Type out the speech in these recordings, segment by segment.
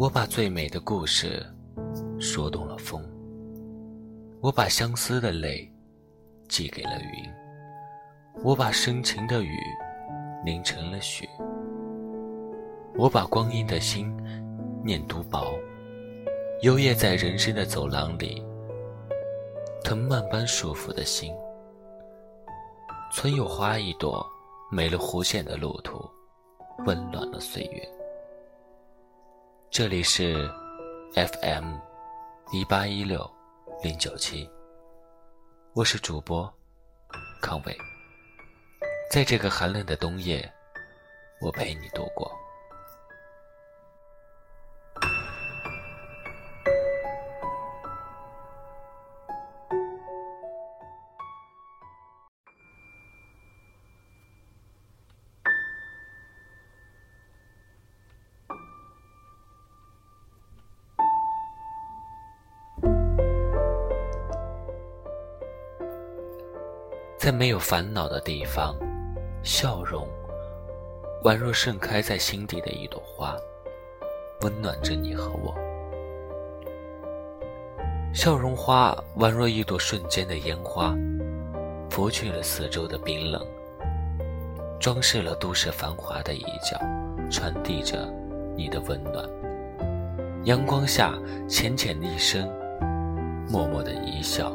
我把最美的故事说动了风，我把相思的泪寄给了云，我把深情的雨凝成了雪，我把光阴的心念独薄，幽夜在人生的走廊里，藤蔓般束缚的心，村有花一朵，没了弧线的路途，温暖了岁月。这里是 FM 一八一六零九七，我是主播康伟。在这个寒冷的冬夜，我陪你度过。在没有烦恼的地方，笑容宛若盛开在心底的一朵花，温暖着你和我。笑容花宛若一朵瞬间的烟花，拂去了四周的冰冷，装饰了都市繁华的一角，传递着你的温暖。阳光下浅浅一声，默默的一笑，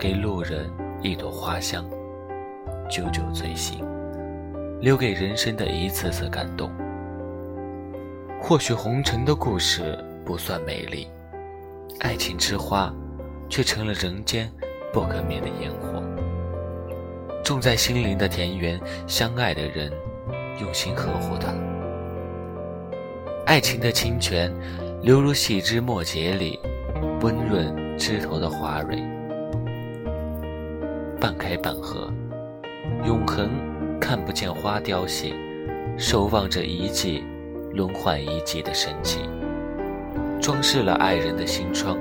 给路人。一朵花香，久久醉醒，留给人生的一次次感动。或许红尘的故事不算美丽，爱情之花，却成了人间不可灭的烟火。种在心灵的田园，相爱的人用心呵护它。爱情的清泉，流入细枝末节里，温润枝头的花蕊。半开半合，永恒看不见花凋谢，守望着一季轮换一季的神奇，装饰了爱人的心窗，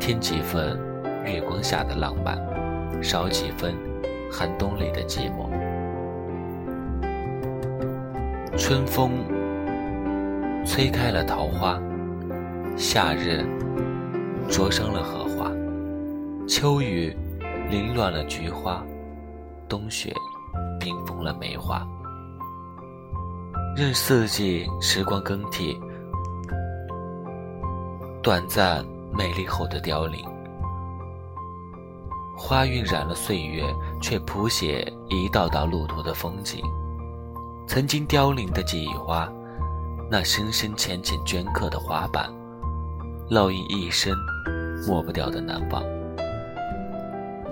添几分月光下的浪漫，少几分寒冬里的寂寞。春风吹开了桃花，夏日灼伤了荷花，秋雨。凌乱了菊花，冬雪冰封了梅花。任四季时光更替，短暂美丽后的凋零。花晕染了岁月，却谱写一道道路途的风景。曾经凋零的记忆花，那深深浅浅镌刻的花瓣，烙印一生抹不掉的难忘。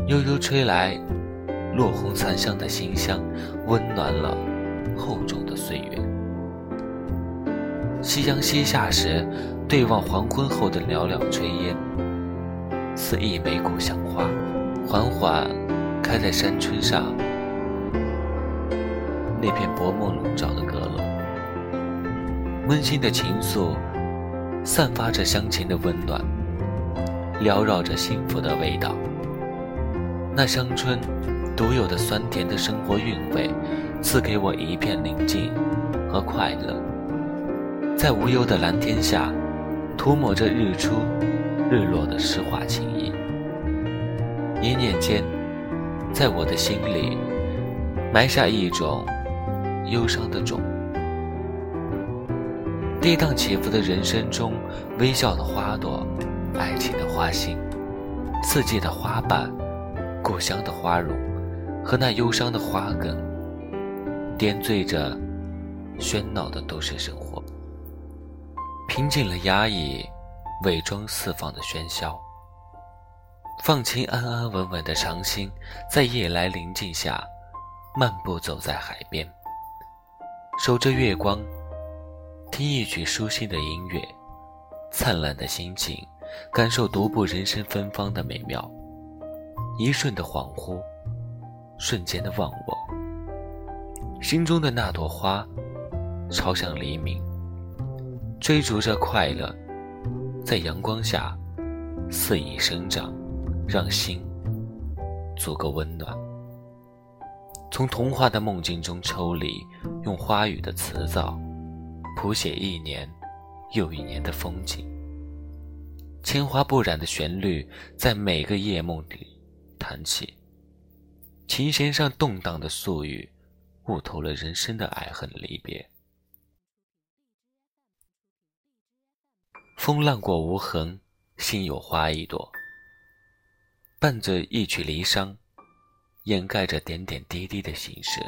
悠悠吹来，落红残香的馨香，温暖了厚重的岁月。夕阳西下时，对望黄昏后的袅袅炊烟，似一枚故乡花，缓缓开在山村上那片薄暮笼罩的阁楼。温馨的情愫，散发着乡情的温暖，缭绕着幸福的味道。那乡村独有的酸甜的生活韵味，赐给我一片宁静和快乐。在无忧的蓝天下，涂抹着日出、日落的诗画情意。一念间，在我的心里埋下一种忧伤的种。跌宕起伏的人生中，微笑的花朵，爱情的花心，四季的花瓣。故乡的花容和那忧伤的花梗，点缀着喧闹的都市生活，平静了压抑、伪装四方的喧嚣，放轻安安稳稳的长心，在夜来临静下漫步走在海边，守着月光，听一曲舒心的音乐，灿烂的心情，感受独步人生芬芳的美妙。一瞬的恍惚，瞬间的忘我，心中的那朵花，朝向黎明，追逐着快乐，在阳光下肆意生长，让心足够温暖。从童话的梦境中抽离，用花语的词藻，谱写一年又一年的风景。铅华不染的旋律在每个夜梦里弹起，琴弦上动荡的宿语，悟透了人生的爱恨离别。风浪过无痕，心有花一朵，伴着一曲离殇，掩盖着点点滴滴的心事，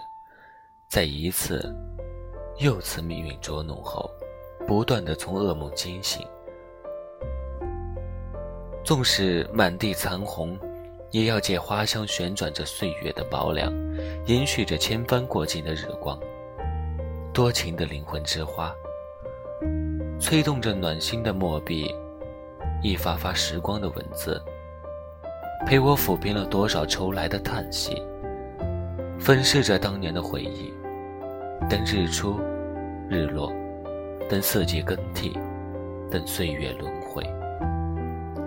在一次又次命运捉弄后，不断的从噩梦惊醒。纵使满地残红，也要借花香旋转着岁月的薄凉，延续着千帆过尽的日光。多情的灵魂之花，催动着暖心的墨笔，一发发时光的文字，陪我抚平了多少抽来的叹息，粉饰着当年的回忆。等日出，日落，等四季更替，等岁月轮回。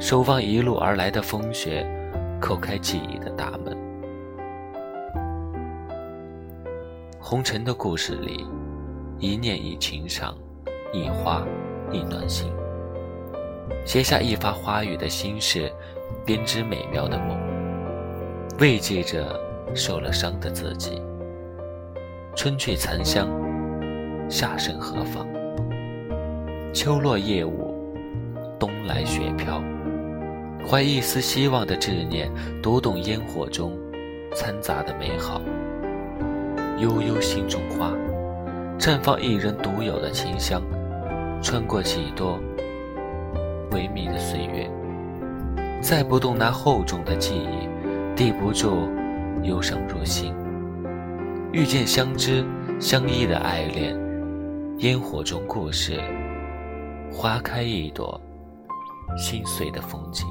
守望一路而来的风雪，叩开记忆的大门。红尘的故事里，一念一情伤，一花一暖心。写下一发花语的心事，编织美妙的梦，慰藉着受了伤的自己。春去残香，夏生何妨？秋落叶舞，冬来雪飘。怀一丝希望的执念，读懂烟火中掺杂的美好。悠悠心中花，绽放一人独有的清香，穿过几多微密的岁月，再不动那厚重的记忆，抵不住忧伤入心。遇见相知相依的爱恋，烟火中故事，花开一朵，心碎的风景。